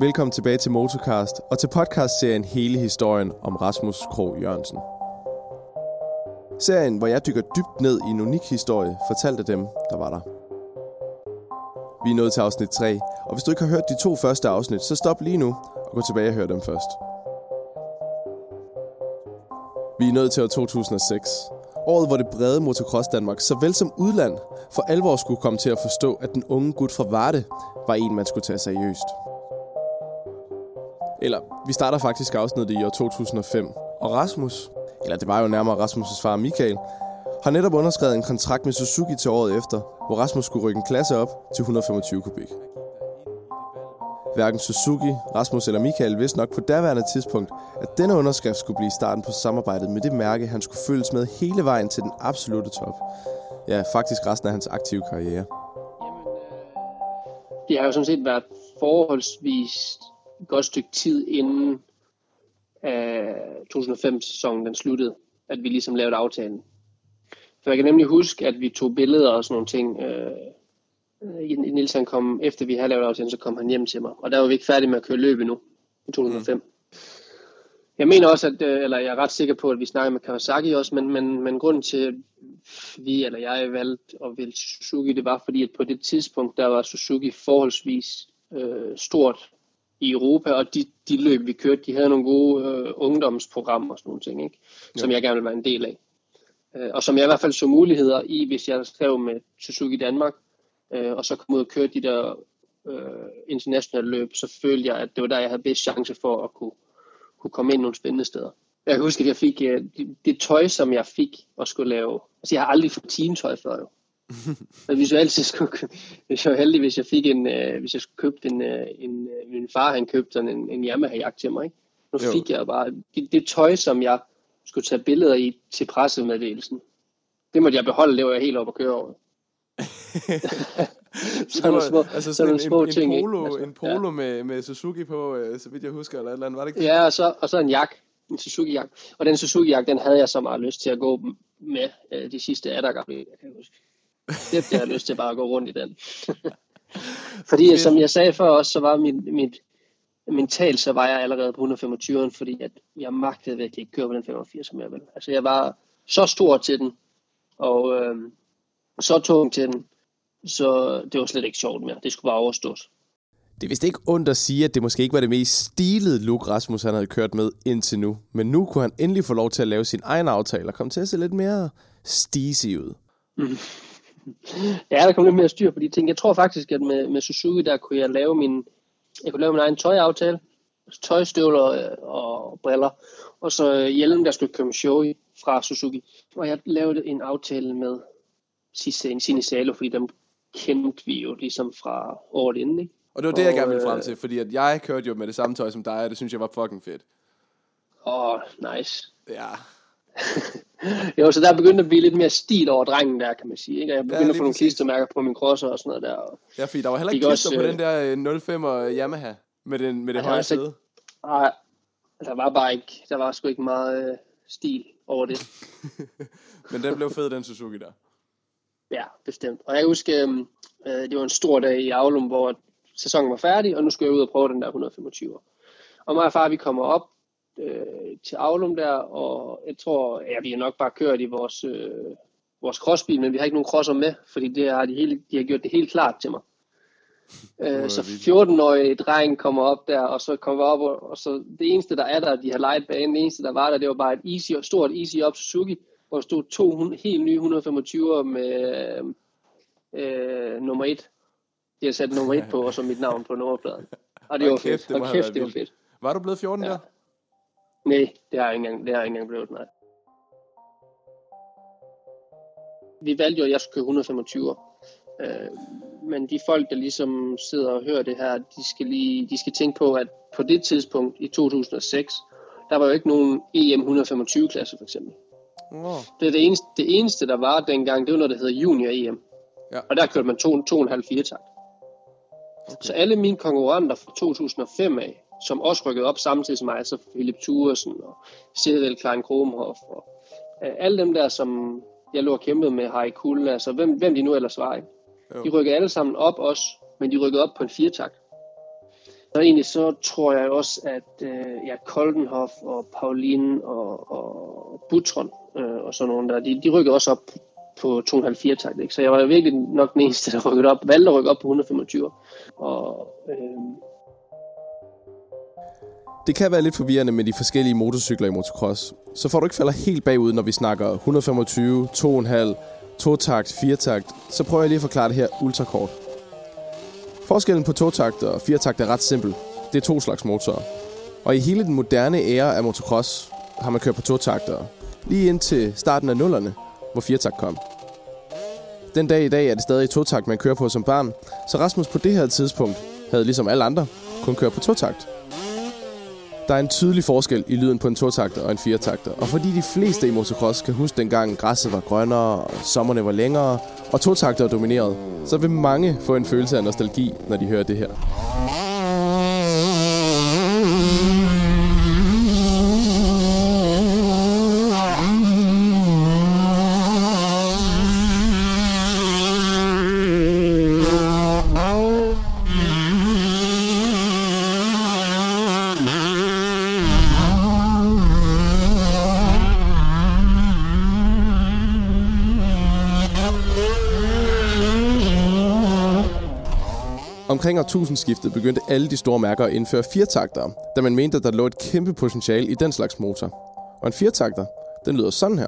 Velkommen tilbage til Motocast og til podcastserien Hele historien om Rasmus Krog Jørgensen. Serien, hvor jeg dykker dybt ned i en unik historie, fortalt af dem, der var der. Vi er nået til afsnit 3, og hvis du ikke har hørt de to første afsnit, så stop lige nu og gå tilbage og hør dem først. Vi er nået til år 2006. Året, hvor det brede motocross Danmark, såvel som udland, for alvor skulle komme til at forstå, at den unge gut fra Varde var en, man skulle tage seriøst. Eller, vi starter faktisk afsnittet i år 2005. Og Rasmus, eller det var jo nærmere Rasmus' far Michael, har netop underskrevet en kontrakt med Suzuki til året efter, hvor Rasmus skulle rykke en klasse op til 125 kubik. Hverken Suzuki, Rasmus eller Michael vidste nok på daværende tidspunkt, at denne underskrift skulle blive starten på samarbejdet med det mærke, han skulle følges med hele vejen til den absolute top. Ja, faktisk resten af hans aktive karriere. Øh, det har jo sådan set været forholdsvis et godt stykke tid inden øh, 2005-sæsonen den sluttede, at vi ligesom lavede aftalen. For jeg kan nemlig huske, at vi tog billeder og sådan nogle ting. Øh, Nils han kom, efter vi havde lavet aftalen, så kom han hjem til mig. Og der var vi ikke færdige med at køre løbet nu, i 2005. Mm. Jeg mener også, at, øh, eller jeg er ret sikker på, at vi snakker med Kawasaki også, men, men, men grunden til, at vi eller jeg valgte at vælge Suzuki, det var fordi, at på det tidspunkt, der var Suzuki forholdsvis øh, stort i Europa, og de, de løb, vi kørte, de havde nogle gode øh, ungdomsprogrammer og sådan nogle ting, ikke? som ja. jeg gerne ville være en del af. Øh, og som jeg i hvert fald så muligheder i, hvis jeg skrev med Suzuki Danmark, øh, og så kom ud og kørte de der øh, internationale løb, så følte jeg, at det var der, jeg havde bedst chance for at kunne, kunne komme ind nogle spændende steder. Jeg kan huske, at jeg fik øh, det, det tøj, som jeg fik og skulle lave. Altså, jeg har aldrig fået teamtøj før jo. Men hvis jeg altid skulle, hvis jeg var heldig, hvis jeg fik en, øh, hvis jeg skulle købe en, øh, en, øh, min far han købte sådan en, en Yamaha-jakke til mig, ikke? Nu jo. fik jeg bare det, det, tøj, som jeg skulle tage billeder i til pressemeddelelsen. Det måtte jeg beholde, det var jeg helt op at køre over. sådan nogle små, altså sådan en, små en, ting, en polo, altså, en polo ja. med, med Suzuki på, øh, så vidt jeg husker, eller et eller andet, var det ikke det? Ja, og så, og så en jak, en Suzuki-jak. Og den Suzuki-jak, den havde jeg så meget lyst til at gå med øh, de sidste 18 gange, jeg kan huske. Det jeg har lyst til bare at gå rundt i den. fordi som jeg sagde før også, så var mit, mit mentalt, så var jeg allerede på 125'eren, fordi at jeg magtede virkelig ikke køre på den 85, som jeg ville. Altså jeg var så stor til den, og øh, så tung til den, så det var slet ikke sjovt mere. Det skulle bare overstås. Det er vist ikke ondt at sige, at det måske ikke var det mest stilede look, Rasmus han havde kørt med indtil nu. Men nu kunne han endelig få lov til at lave sin egen aftale og komme til at se lidt mere stisig ud. Mm. ja, der kom lidt mere styr på de ting. Jeg tror faktisk, at med, med Suzuki, der kunne jeg lave min, jeg kunne lave min egen tøjaftale. Tøjstøvler øh, og briller. Og så hjelm, der skulle komme show fra Suzuki. Og jeg lavede en aftale med Sinisalo, fordi dem kendte vi jo ligesom fra året inden, ikke? Og det var det, jeg gerne ville frem øh, til, fordi at jeg kørte jo med det samme tøj som dig, og det synes jeg var fucking fedt. Åh, oh, nice. Ja. Jo, så der begyndte at blive lidt mere stil over drengen der, kan man sige. Ikke? Jeg begyndte ja, at få nogle klistermærker på min crosser og sådan noget der. Ja, fordi der var heller ikke klister også, på den der 05 øh, og Yamaha med, den, med det høje altså, side. Nej, der var bare ikke, der var sgu ikke meget øh, stil over det. Men den blev fed, den Suzuki der. Ja, bestemt. Og jeg husker, øh, øh, det var en stor dag i Aulum, hvor sæsonen var færdig, og nu skulle jeg ud og prøve den der 125. Og mig og far, vi kommer op øh, til Aulum der, og jeg tror, ja, vi har nok bare kørt i vores, øh, vores crossbil, men vi har ikke nogen crosser med, fordi det har de, hele, de har gjort det helt klart til mig. Øh, så 14-årig dreng kommer op der, og så kommer op, og, og så det eneste, der er der, de har lejet banen, det eneste, der var der, det var bare et easy, stort easy up Suzuki, hvor der stod to helt nye 125 med øh, nummer 1. De har sat nummer 1 på, og så mit navn på nummerpladen. Og det var kæft, fedt. Det og kæft, det var fedt. Var du blevet 14 ja. der? Nej, det har jeg ikke engang, det har jeg ikke engang blevet, nej. Vi valgte jo, at jeg skulle køre 125 øh, men de folk, der ligesom sidder og hører det her, de skal, lige, de skal tænke på, at på det tidspunkt i 2006, der var jo ikke nogen EM 125 klasse for eksempel. Wow. Det, er det, eneste, det eneste, der var dengang, det var noget, der hedder Junior EM. Ja. Og der kørte man 2,5-4 takt. Okay. Så alle mine konkurrenter fra 2005 af, som også rykkede op samtidig som mig, altså Philip Thuresen og Cyril Klein Kromhoff og uh, alle dem der, som jeg lå og kæmpede med, Harry Kuhl, altså hvem, hvem de nu ellers var, ikke? De rykkede alle sammen op også, men de rykkede op på en firetakt. Så egentlig så tror jeg også, at øh, ja, Koldenhoff og Pauline og, og Butron øh, og sådan nogle der, de, de rykker også op på 2,5 takt. Ikke? Så jeg var virkelig nok den eneste, der rykkede op, valgte at rykke op på 125. Og, øh... Det kan være lidt forvirrende med de forskellige motorcykler i motocross. Så får du ikke falder helt bagud, når vi snakker 125, 2,5, 2-takt, 4-takt, så prøver jeg lige at forklare det her ultrakort. Forskellen på 2-takt og 4-takt er ret simpel. Det er to slags motorer. Og i hele den moderne æra af motocross har man kørt på 2-takter, lige indtil starten af nullerne, hvor 4-takt kom. Den dag i dag er det stadig 2-takt, man kører på som barn, så Rasmus på det her tidspunkt havde ligesom alle andre kun kørt på 2-takt. Der er en tydelig forskel i lyden på en totakter og en firetakter, og fordi de fleste i motocross kan huske dengang græsset var grønnere, og sommerne var længere, og totakter dominerede, så vil mange få en følelse af nostalgi, når de hører det her. Omkring årtusindskiftet begyndte alle de store mærker at indføre firtakter, da man mente, at der lå et kæmpe potentiale i den slags motor. Og en firtakter, den lyder sådan her.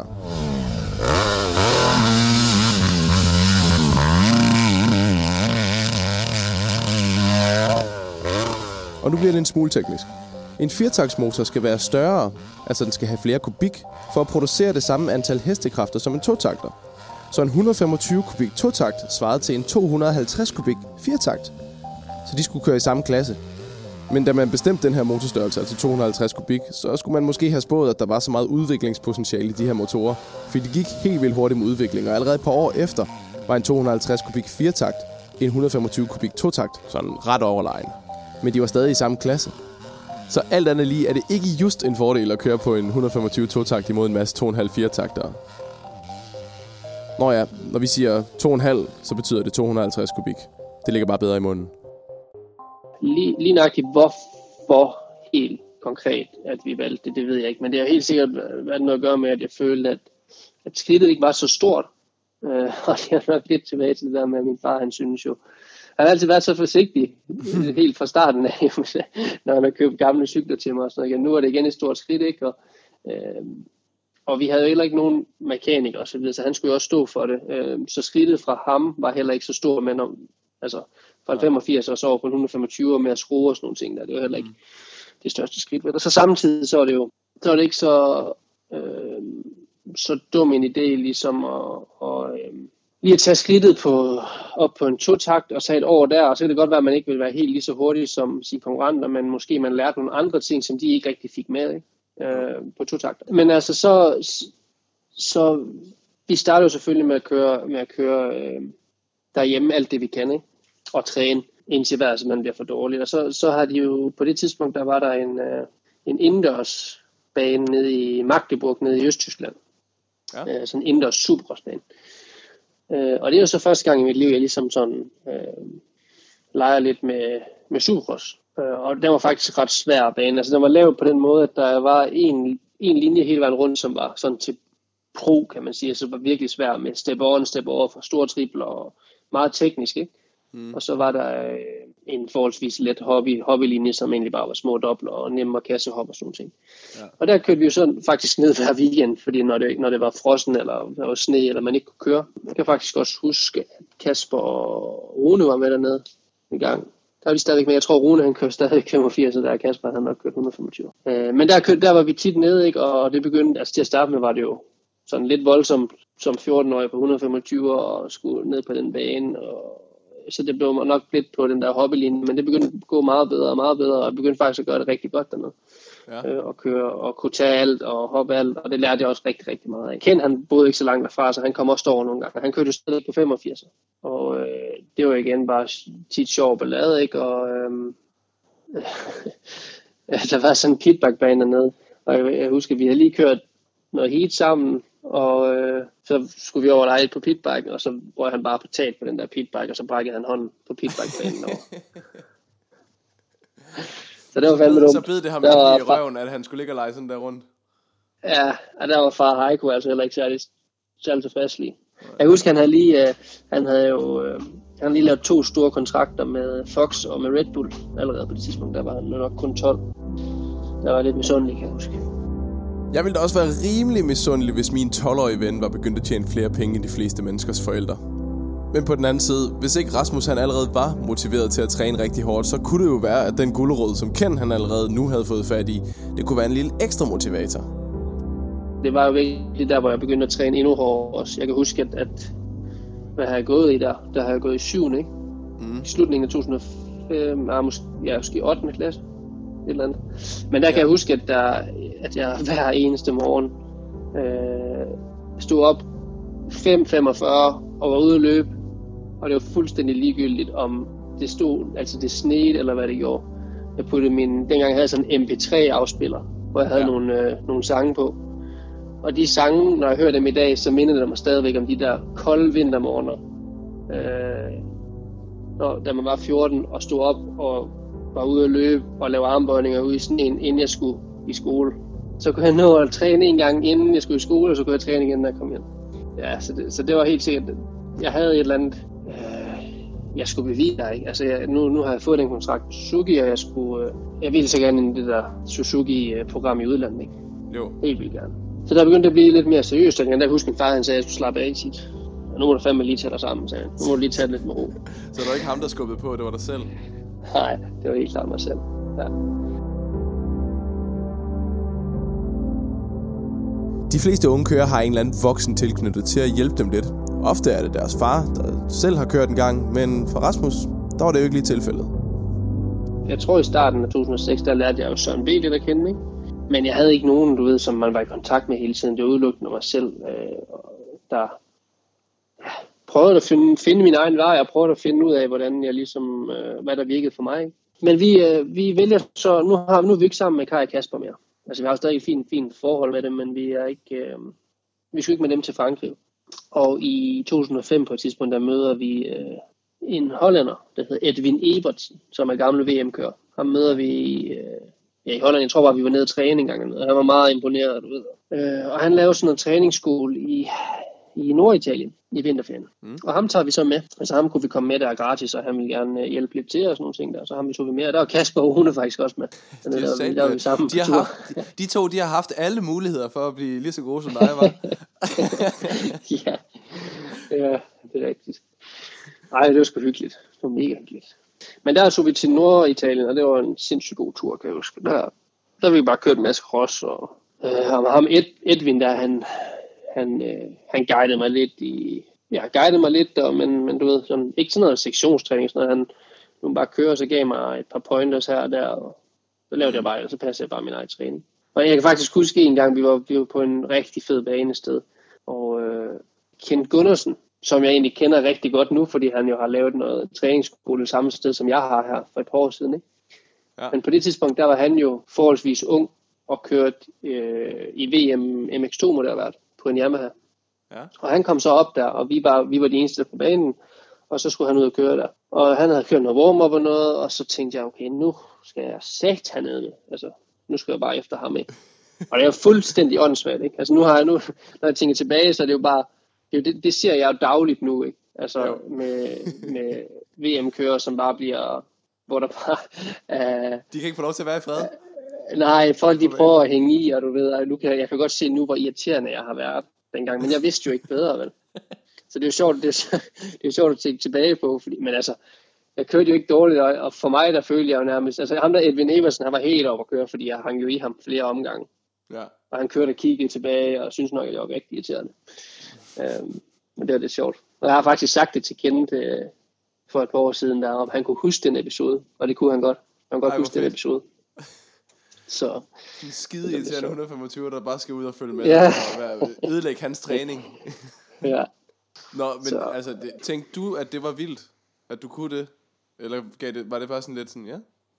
Og nu bliver det en smule teknisk. En firtaktsmotor skal være større, altså den skal have flere kubik, for at producere det samme antal hestekræfter som en totakter. Så en 125 kubik totakt svarede til en 250 kubik firtakt så de skulle køre i samme klasse. Men da man bestemte den her motorstørrelse, altså 250 kubik, så skulle man måske have spået, at der var så meget udviklingspotentiale i de her motorer. For det gik helt vildt hurtigt med udvikling, og allerede et par år efter var en 250 kubik firtakt en 125 kubik totakt, sådan ret overlegen. Men de var stadig i samme klasse. Så alt andet lige er det ikke just en fordel at køre på en 125 totakt imod en masse 2,5 takter. Nå ja, når vi siger 2,5, så betyder det 250 kubik. Det ligger bare bedre i munden lige, lige nøjagtigt hvorfor helt konkret, at vi valgte det, det ved jeg ikke. Men det har helt sikkert været noget at gøre med, at jeg følte, at, at skridtet ikke var så stort. Øh, og det er nok lidt tilbage til det der med, at min far, han synes jo, han har altid været så forsigtig, helt fra starten af, når han har købt gamle cykler til mig og sådan noget. Nu er det igen et stort skridt, ikke? Og, øh, og vi havde jo heller ikke nogen mekanikere og så videre, så han skulle jo også stå for det. Øh, så skridtet fra ham var heller ikke så stort, men om, altså, fra 85 og så over på 125 med at skrue og sådan nogle ting der. Det var heller ikke mm. det største skridt det. Så samtidig så er det jo så er det ikke så, øh, så dum en idé ligesom at, og, øh, lige at tage skridtet på, op på en to-takt og tage et år der, og så kan det godt være, at man ikke vil være helt lige så hurtig som sine konkurrenter, men måske man lærte nogle andre ting, som de ikke rigtig fik med ikke? Øh, på to-takt. Men altså så, så vi starter jo selvfølgelig med at køre, med at køre øh, derhjemme alt det vi kan, ikke? Og træne indtil vejret simpelthen bliver for dårligt. Og så, så har de jo, på det tidspunkt, der var der en, uh, en indendørs bane nede i Magdeburg, nede i Østtyskland. Ja. Uh, sådan en indendørs supercrossbane. Uh, og det er jo så første gang i mit liv, jeg ligesom sådan uh, leger lidt med, med supercross. Uh, og den var faktisk ret svær bane. Altså den var lavet på den måde, at der var en, en linje hele vejen rundt, som var sådan til pro, kan man sige. Så det var virkelig svært med step on, step over for store tripler og meget teknisk, ikke? Mm. Og så var der øh, en forholdsvis let hobby, hobbylinje, som egentlig bare var små dobler og nemme kassehop og sådan ting. Ja. Og der kørte vi jo sådan faktisk ned hver weekend, fordi når det, når det var frossen eller der var sne, eller man ikke kunne køre. Jeg kan faktisk også huske, at Kasper og Rune var med dernede en gang. Der var vi stadigvæk med. Jeg tror, Rune han kørte stadig 85, så der Kasper han nok kørt 125. Øh, men der, kørte, der var vi tit nede, ikke? og det begyndte, altså til at starte med var det jo sådan lidt voldsomt som 14-årig på 125 og skulle ned på den bane og så det blev nok lidt på den der hobbylinje, men det begyndte at gå meget bedre og meget bedre, og jeg begyndte faktisk at gøre det rigtig godt dernede. Ja. Øh, og køre og kunne tage alt og hoppe alt, og det lærte jeg også rigtig, rigtig meget af. Ken, han boede ikke så langt derfra, så han kom også over nogle gange. Han kørte stadig på 85. Og øh, det var igen bare tit sjov ballade, ikke? Og øh, der var sådan en pitbackbane dernede, og jeg, jeg husker, vi havde lige kørt noget heat sammen, og øh, så skulle vi over lege på pitbike, og så røg han bare på taget på den der pitbike, og så brækkede han hånden på pitbikebanen over. så det var fandme dumt. Så bed det ham Der var i røven, at han skulle ligge og lege sådan der rundt. Ja, og der var far Heiko altså heller ikke særlig, særlig tilfredselig. Jeg husker, han havde lige, øh, han havde jo, øh, han havde lige lavet to store kontrakter med Fox og med Red Bull allerede på det tidspunkt. Der var han nok kun 12. Der var lidt misundelig, kan jeg huske. Jeg ville da også være rimelig misundelig, hvis min 12-årige ven var begyndt at tjene flere penge end de fleste menneskers forældre. Men på den anden side, hvis ikke Rasmus han allerede var motiveret til at træne rigtig hårdt, så kunne det jo være, at den gulerod, som Ken han allerede nu havde fået fat i, det kunne være en lille ekstra motivator. Det var jo virkelig der, hvor jeg begyndte at træne endnu hårdere også. Jeg kan huske, at, at hvad har jeg gået i der? Der har jeg gået i 7. Ikke? Mm. I slutningen af 2005, ah, måske, ja, måske 8. klasse. Et eller andet. Men der kan jeg huske, at, der, at jeg hver eneste morgen øh, stod op 5.45 og var ude at løbe. Og det var fuldstændig ligegyldigt, om det stod, altså det sned eller hvad det gjorde. Jeg puttede min, dengang havde jeg sådan en MP3-afspiller, hvor jeg havde ja. nogle, øh, nogle sange på. Og de sange, når jeg hører dem i dag, så minder det mig stadigvæk om de der kolde vintermorgener. Øh, når, da man var 14 og stod op og var ude at løbe og lave armbøjninger ude i sneen, inden jeg skulle i skole. Så kunne jeg nå at træne en gang, inden jeg skulle i skole, og så kunne jeg træne igen, når jeg kom hjem. Ja, så det, så det var helt sikkert, jeg havde et eller andet, øh, jeg skulle bevise dig, ikke? Altså, jeg, nu, nu har jeg fået den kontrakt med Suzuki, og jeg skulle, øh, jeg ville så gerne ind i det der Suzuki-program i udlandet, ikke? Jo. Helt vildt gerne. Så der begyndte at blive lidt mere seriøst, jeg kan huske, min far han sagde, at jeg skulle slappe af tit. Og nu må du fandme lige tage dig sammen, sagde han. Nu må du lige tage det lidt med ro. Så det var ikke ham, der skubbede på, det var dig selv. Nej, det var helt klart mig selv. Ja. De fleste unge kører har en eller anden voksen tilknyttet til at hjælpe dem lidt. Ofte er det deres far, der selv har kørt en gang, men for Rasmus, der var det jo ikke lige tilfældet. Jeg tror i starten af 2006, der lærte jeg jo Søren B. lidt at kende, ikke? Men jeg havde ikke nogen, du ved, som man var i kontakt med hele tiden. Det var udelukkende mig selv, øh, der ja, prøvede at finde, finde min egen vej, og prøvede at finde ud af, hvordan jeg ligesom, øh, hvad der virkede for mig. Ikke? Men vi, øh, vi vælger så, nu, har, nu er vi ikke sammen med Kai og Kasper mere. Altså vi har jo stadig et fint, fint forhold med dem, men vi er ikke, øh, vi skal ikke med dem til Frankrig. Og i 2005 på et tidspunkt, der møder vi øh, en hollænder, der hedder Edwin Ebertsen, som er gammel VM-kører. Ham møder vi øh, ja, i Holland. Jeg tror bare, vi var nede og træne en gang. og. Han var meget imponeret, du ved. Øh, og han lavede sådan en træningsskole i, i Norditalien i vinterferien. Mm. Og ham tager vi så med. Altså ham kunne vi komme med der gratis, og han ville gerne øh, hjælpe lidt til og sådan nogle ting der. Så ham vi tog vi med. Og der var Kasper og Rune faktisk også med. Så Det der, er der, der var vi sammen de, har haft, de, de to de har haft alle muligheder for at blive lige så gode som dig, var. ja. ja, det er rigtigt. Nej, det var sgu hyggeligt. Det var mega hyggeligt. Men der tog vi til Norditalien, og det var en sindssygt god tur, kan jeg huske. Der, der vi bare kørt en masse cross, og øh, ham, ham Ed, Edwin der, han, han, øh, han guidede mig lidt i, ja, guidede mig lidt, og, men, men du ved, sådan, ikke sådan noget sektionstræning, sådan noget, han nu bare køre, og så gav mig et par pointers her og der, og så lavede jeg bare, og så passede jeg bare min egen træning. Og jeg kan faktisk huske en gang, vi var, vi var på en rigtig fed bane sted, og øh, Kent Gundersen, som jeg egentlig kender rigtig godt nu, fordi han jo har lavet noget træningsskole samme sted, som jeg har her for et par år siden. Ikke? Ja. Men på det tidspunkt, der var han jo forholdsvis ung og kørt øh, i VM MX2, må det have været, på en Yamaha. Ja. Og han kom så op der, og vi var, vi var de eneste på banen, og så skulle han ud og køre der. Og han havde kørt noget warm-up og noget, og så tænkte jeg, okay, nu skal jeg sagt hernede med. Altså, nu skal jeg bare efter ham med. Og det er jo fuldstændig åndssvagt, ikke? Altså nu har jeg nu, når jeg tænker tilbage, så er det jo bare, det, det, det ser jeg jo dagligt nu, ikke? Altså Jo. med, med VM-kører, som bare bliver, hvor der bare er, De kan ikke få lov til at være i fred. Nej, folk de prøver at hænge i, og du ved, og nu kan, jeg kan godt se nu, hvor irriterende jeg har været dengang, men jeg vidste jo ikke bedre, vel? Så det er jo sjovt, det er, det er jo sjovt at tænke tilbage på, fordi, men altså, jeg kørte jo ikke dårligt, og, og for mig, der følte jeg jo nærmest, altså ham der Edwin Eversen, han var helt oppe at køre, fordi jeg hang jo i ham flere omgange, Ja. og han kørte og kiggede tilbage, og synes nok, at jeg var rigtig irriterende. Øhm, men det var lidt sjovt. Og jeg har faktisk sagt det til Kent øh, for et par år siden, der, om han kunne huske den episode, og det kunne han godt. Han kunne godt Ej, huske den episode. Så En skide irriterende 125, der bare skal ud og følge med Ja. og ødelægge hans træning. ja, Nå, men Så- altså, det, tænkte du, at det var vildt, at du kunne det? Eller gav det, var det bare sådan lidt sådan, ja,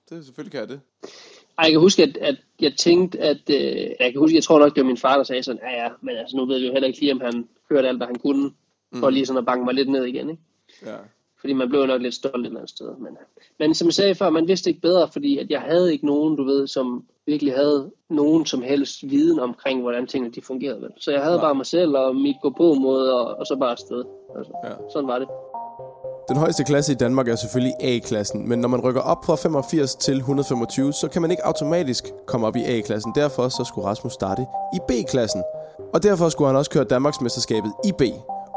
det, selvfølgelig kan jeg det. Ej, jeg kan huske, at, at jeg tænkte, at... Øh, jeg kan huske, jeg tror nok, det var min far, der sagde sådan, ja ja, men altså, nu ved vi jo heller ikke lige, om han hørte alt, hvad han kunne, for lige sådan at banke mig lidt ned igen, ikke? Ja. Fordi man blev nok lidt stolt et eller andet sted. Men, men som jeg sagde før, man vidste ikke bedre, fordi at jeg havde ikke nogen, du ved, som virkelig havde nogen som helst viden omkring, hvordan tingene de fungerede. Vel. Så jeg havde Nej. bare mig selv og mit gå på måde, og, og så bare afsted. Altså, ja. Sådan var det. Den højeste klasse i Danmark er selvfølgelig A-klassen, men når man rykker op fra 85 til 125, så kan man ikke automatisk komme op i A-klassen. Derfor så skulle Rasmus starte i B-klassen. Og derfor skulle han også køre Danmarksmesterskabet i B.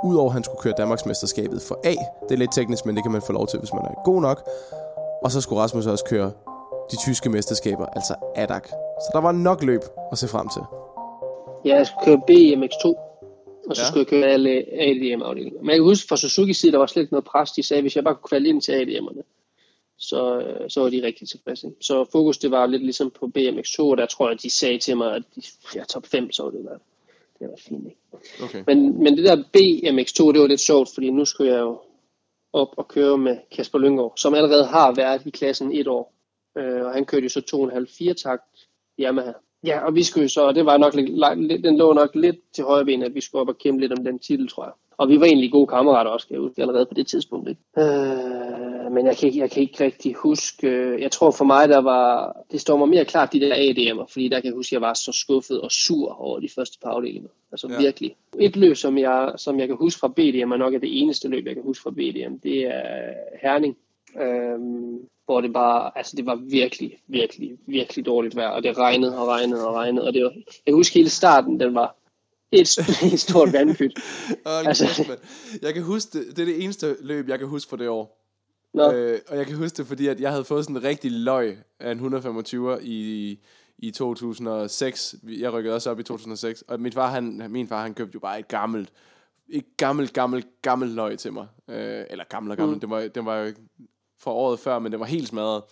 Udover at han skulle køre Danmarksmesterskabet for A. Det er lidt teknisk, men det kan man få lov til, hvis man er god nok. Og så skulle Rasmus også køre de tyske mesterskaber, altså ADAC. Så der var nok løb at se frem til. Ja, jeg skulle køre BMX2, og så ja. skulle jeg køre alle ADM-afdelinger. Men jeg kan huske fra Suzuki side, der var slet ikke noget pres. De sagde, at hvis jeg bare kunne kvalde ind til ADM'erne, så, så var de rigtig tilfredse. Så fokus det var lidt ligesom på BMX2, og der tror jeg, de sagde til mig, at de ja, top 5, så det der det var fint. Ikke? Okay. Men, men det der BMX2, det var lidt sjovt, fordi nu skulle jeg jo op og køre med Kasper Lyngård, som allerede har været i klassen et år. Øh, og han kørte jo så 2,5-4 takt Yamaha. Ja, og vi skulle så, og det var nok lidt, den lå nok lidt til højre ben, at vi skulle op og kæmpe lidt om den titel, tror jeg. Og vi var egentlig gode kammerater også, skal jeg huske, allerede på det tidspunkt. Ikke? Øh, men jeg kan, ikke, jeg kan ikke rigtig huske, øh, jeg tror for mig, der var, det står mig mere klart, de der ADM'er, fordi der kan jeg huske, at jeg var så skuffet og sur over de første par afdelinger. Altså ja. virkelig. Et løb, som jeg, som jeg kan huske fra BDM, og nok er det eneste løb, jeg kan huske fra BDM, det er Herning. Øhm, hvor det bare, altså det var virkelig, virkelig, virkelig dårligt vejr, og det regnede og regnede og regnede, og det var, jeg husker hele starten, den var et, et stort vandpyt. altså, jeg kan huske det, det er det eneste løb, jeg kan huske for det år. Nå. Øh, og jeg kan huske det, fordi at jeg havde fået sådan en rigtig løg af en 125 i, i 2006. Jeg rykkede også op i 2006. Og min far, han, min far, han købte jo bare et gammelt, et gammelt, gammelt, gammelt løg til mig. Øh, eller gammel og gammel. Mm. Det, var, det var jo ikke fra året før, men det var helt smadret.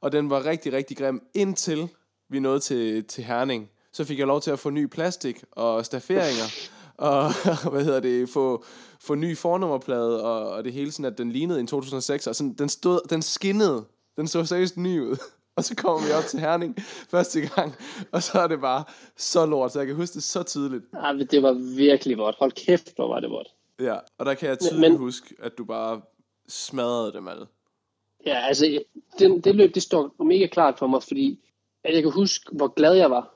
Og den var rigtig, rigtig grim, indtil vi nåede til, til Herning. Så fik jeg lov til at få ny plastik og stafferinger, og hvad hedder det, få, få ny fornummerplade, og, og det hele sådan, at den lignede i 2006, og sådan, den, stod, den skinnede, den så seriøst ny ud. Og så kommer vi op til Herning første gang, og så er det bare så lort, så jeg kan huske det så tydeligt. Ja, men det var virkelig vådt. Hold kæft, hvor var det vådt. Ja, og der kan jeg tydeligt men, huske, at du bare smadrede dem alle. Ja, altså, det, det løb, det står mega klart for mig, fordi at jeg kan huske, hvor glad jeg var.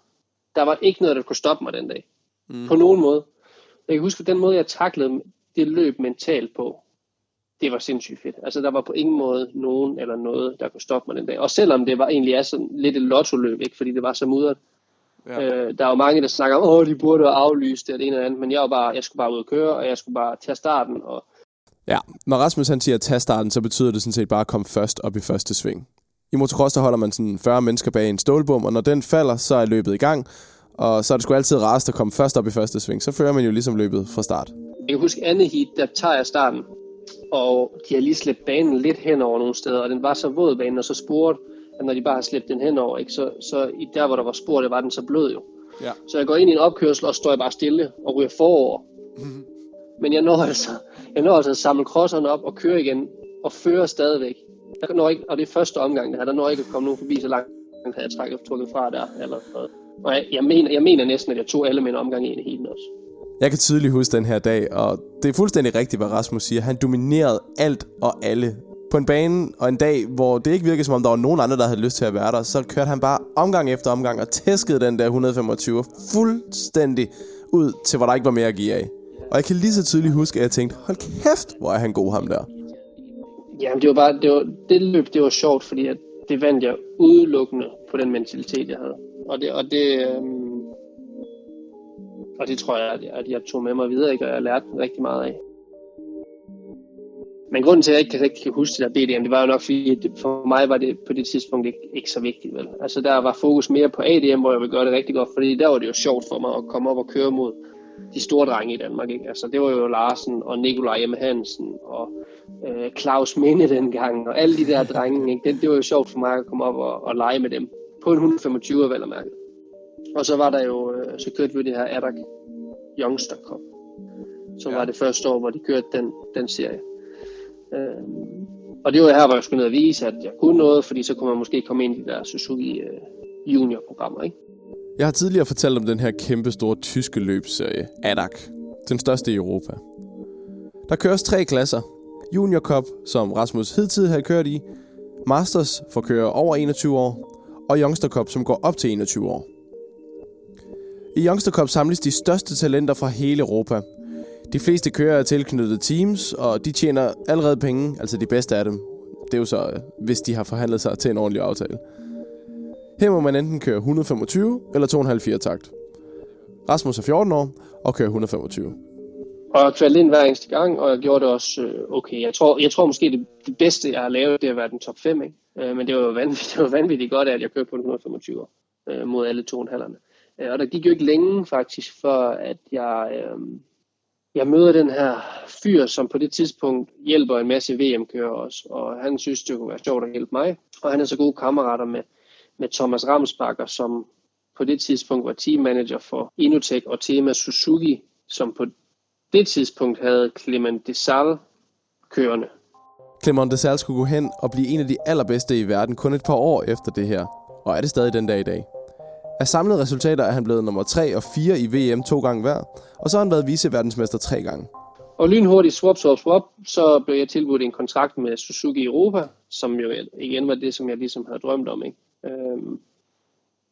Der var ikke noget, der kunne stoppe mig den dag. Mm. På nogen måde. Jeg kan huske, at den måde, jeg taklede det løb mentalt på, det var sindssygt fedt. Altså, der var på ingen måde nogen eller noget, der kunne stoppe mig den dag. Og selvom det var egentlig er sådan lidt et lotto-løb, ikke? fordi det var så mudret. Ja. Øh, der er jo mange, der snakker om, åh, de burde have aflyst det og det ene eller andet, men jeg, var bare, jeg skulle bare ud og køre, og jeg skulle bare tage starten, og Ja, når Rasmus han siger at tage starten, så betyder det sådan set bare at komme først op i første sving. I motocross der holder man sådan 40 mennesker bag en stålbom, og når den falder, så er løbet i gang. Og så er det sgu altid rast at komme først op i første sving. Så fører man jo ligesom løbet fra start. Jeg kan huske andet heat, der tager jeg starten. Og de har lige slæbt banen lidt hen over nogle steder, og den var så våd banen, og så spurgt, at når de bare har slæbt den henover, ikke, så, så i der, hvor der var spor, det var den så blød jo. Ja. Så jeg går ind i en opkørsel, og står jeg bare stille og ryger forover. Men jeg når altså, jeg når altså at samle crosserne op og køre igen, og føre stadigvæk. Jeg når ikke, og det er første omgang, der, her, der når ikke at komme nogen forbi så langt, at jeg trækket trukket fra der. Eller. Og jeg, jeg, mener, jeg mener næsten, at jeg tog alle mine omgang i en hele også. Jeg kan tydeligt huske den her dag, og det er fuldstændig rigtigt, hvad Rasmus siger. Han dominerede alt og alle. På en bane og en dag, hvor det ikke virkede som om, der var nogen andre, der havde lyst til at være der, så kørte han bare omgang efter omgang og tæskede den der 125 fuldstændig ud til, hvor der ikke var mere at give af. Og jeg kan lige så tydeligt huske, at jeg tænkte, hold kæft, hvor er han god ham der. Ja, det var bare, det, var, det løb, det var sjovt, fordi at det vandt jeg udelukkende på den mentalitet, jeg havde. Og det, og det, øhm, og det tror jeg, at jeg, at jeg tog med mig videre, ikke? og jeg lærte rigtig meget af. Men grunden til, at jeg ikke rigtig kan huske det der BDM, det var jo nok, fordi det, for mig var det på det tidspunkt ikke, ikke så vigtigt. Vel? Altså der var fokus mere på ADM, hvor jeg ville gøre det rigtig godt, fordi der var det jo sjovt for mig at komme op og køre mod de store drenge i Danmark. Ikke? Altså, det var jo Larsen og Nikolaj M. Hansen og øh, Claus Minde dengang, og alle de der drenge. Ikke? Det, det var jo sjovt for mig at komme op og, og lege med dem. På en 125 vel at mærke. Og så var der jo, øh, så kørte vi det her Adak Youngster Cup, som ja. var det første år, hvor de kørte den, den serie. Øh, og det var her, hvor jeg skulle ned og vise, at jeg kunne noget, fordi så kunne man måske komme ind i de der Suzuki øh, junior-programmer, ikke? Jeg har tidligere fortalt om den her kæmpe store tyske løbsserie, ADAC. Den største i Europa. Der køres tre klasser. Junior Cup, som Rasmus hidtil havde kørt i, Masters for kører over 21 år, og Youngster Cup, som går op til 21 år. I Youngster Cup samles de største talenter fra hele Europa. De fleste kører er tilknyttet teams, og de tjener allerede penge, altså de bedste af dem. Det er jo så, øh, hvis de har forhandlet sig til en ordentlig aftale. Her må man enten køre 125 eller 2,5 takt. Rasmus er 14 år og kører 125. Og jeg kvaldt ind hver eneste gang, og jeg gjorde det også øh, okay. Jeg tror, jeg tror måske, det, det bedste, jeg har lavet, det har været den top 5. Ikke? Øh, men det var, jo vanvittigt, det var vanvittigt godt, at jeg kørte på den 125 år øh, mod alle to halverne. Øh, og der gik jo ikke længe faktisk, for at jeg, øh, jeg møder den her fyr, som på det tidspunkt hjælper en masse VM-kører også. Og han synes, det kunne være sjovt at hjælpe mig. Og han er så gode kammerater med, med Thomas Ramsbakker, som på det tidspunkt var teammanager for Inotech og Tema Suzuki, som på det tidspunkt havde Clement Desal kørende. Clement Desal skulle gå hen og blive en af de allerbedste i verden kun et par år efter det her, og er det stadig den dag i dag. Af samlede resultater er han blevet nummer 3 og 4 i VM to gange hver, og så har han været viceverdensmester tre gange. Og lynhurtigt swap, swap, swap, så blev jeg tilbudt en kontrakt med Suzuki Europa, som jo igen var det, som jeg ligesom havde drømt om. Ikke? Øhm,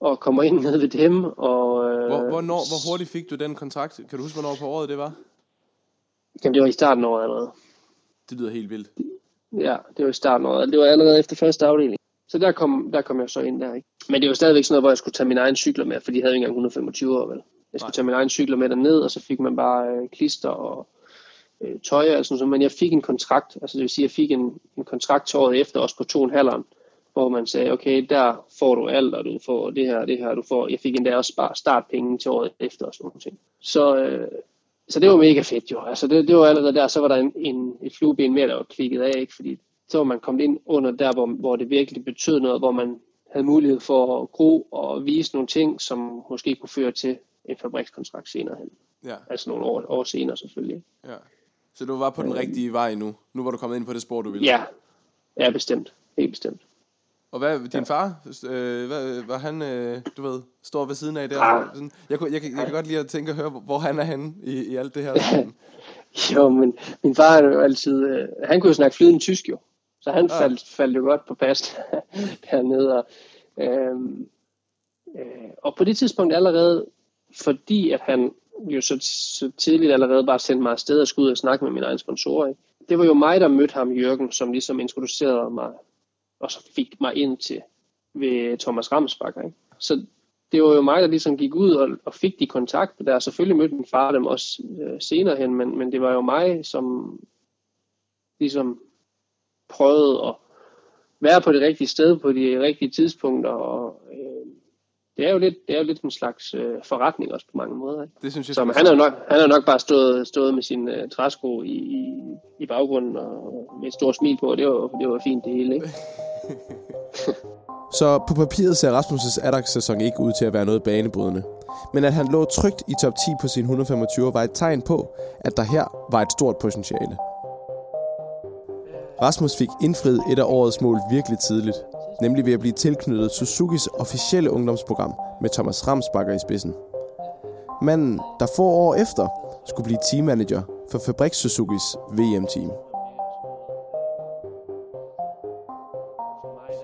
og kommer ind ned ved dem. Og, øh, hvor, hvornår, hvor hurtigt fik du den kontrakt? Kan du huske, hvornår på året det var? Jamen, det var i starten af året allerede. Det lyder helt vildt. Ja, det var i starten af året. Det var allerede efter første afdeling. Så der kom, der kom jeg så ind der, ikke? Men det var stadigvæk sådan noget, hvor jeg skulle tage min egen cykler med, for de havde ikke engang 125 år, vel? Jeg skulle Nej. tage min egen cykler med derned, og så fik man bare øh, klister og øh, tøj og sådan noget. Men jeg fik en kontrakt, altså det vil sige, jeg fik en, en kontrakt til året efter, også på to en halveren, hvor man sagde, okay, der får du alt, og du får det her, det her, du får, jeg fik endda også startpenge til året efter og sådan noget. ting. Så, øh, så det var mega fedt jo. Altså det, det var allerede der, så var der en, en, et flueben mere, der var klikket af, ikke? fordi så var man kommet ind under der, hvor, hvor det virkelig betød noget, hvor man havde mulighed for at gro og vise nogle ting, som måske kunne føre til en fabrikskontrakt senere hen. Ja. Altså nogle år, år senere selvfølgelig. Ja. Så du var på den øh, rigtige vej nu? Nu var du kommet ind på det spor, du ville? Ja, ja bestemt. Helt bestemt. Og hvad, din ja. far, øh, hvad, var han, øh, du ved, står ved siden af der? Ja. Sådan, jeg, jeg, jeg, jeg, kan godt lide at tænke og høre, hvor han er henne i, i alt det her. jo, men min far er jo altid, øh, han kunne jo snakke flydende tysk jo. Så han ja. faldt, faldt jo godt på pas dernede. Og, øh, øh, og på det tidspunkt allerede, fordi at han jo så, så tidligt allerede bare sendte mig afsted og skulle ud og snakke med mine egne sponsorer. Ikke? Det var jo mig, der mødte ham, Jørgen, som ligesom introducerede mig og så fik mig ind til ved Thomas Ramsbakker. Ikke? Så det var jo mig, der ligesom gik ud og, og fik de kontakter der. Selvfølgelig mødte min far dem også øh, senere hen, men, men det var jo mig, som ligesom prøvede at være på det rigtige sted på de rigtige tidspunkter. Og, det er jo lidt, det er jo lidt en slags øh, forretning også på mange måder. Ikke? Det synes jeg. Så han har nok, han har nok bare stået, stået med sin øh, træsko i, i, i baggrunden og med et stort smil på, og det var, det var fint det hele. Ikke? Så på papiret ser Rasmus' Adax-sæson ikke ud til at være noget banebrydende. Men at han lå trygt i top 10 på sin 125 var et tegn på, at der her var et stort potentiale. Rasmus fik indfriet et af årets mål virkelig tidligt, nemlig ved at blive tilknyttet Suzukis officielle ungdomsprogram med Thomas Ramsbakker i spidsen. Manden, der få år efter skulle blive teammanager for Fabriks Suzukis VM-team.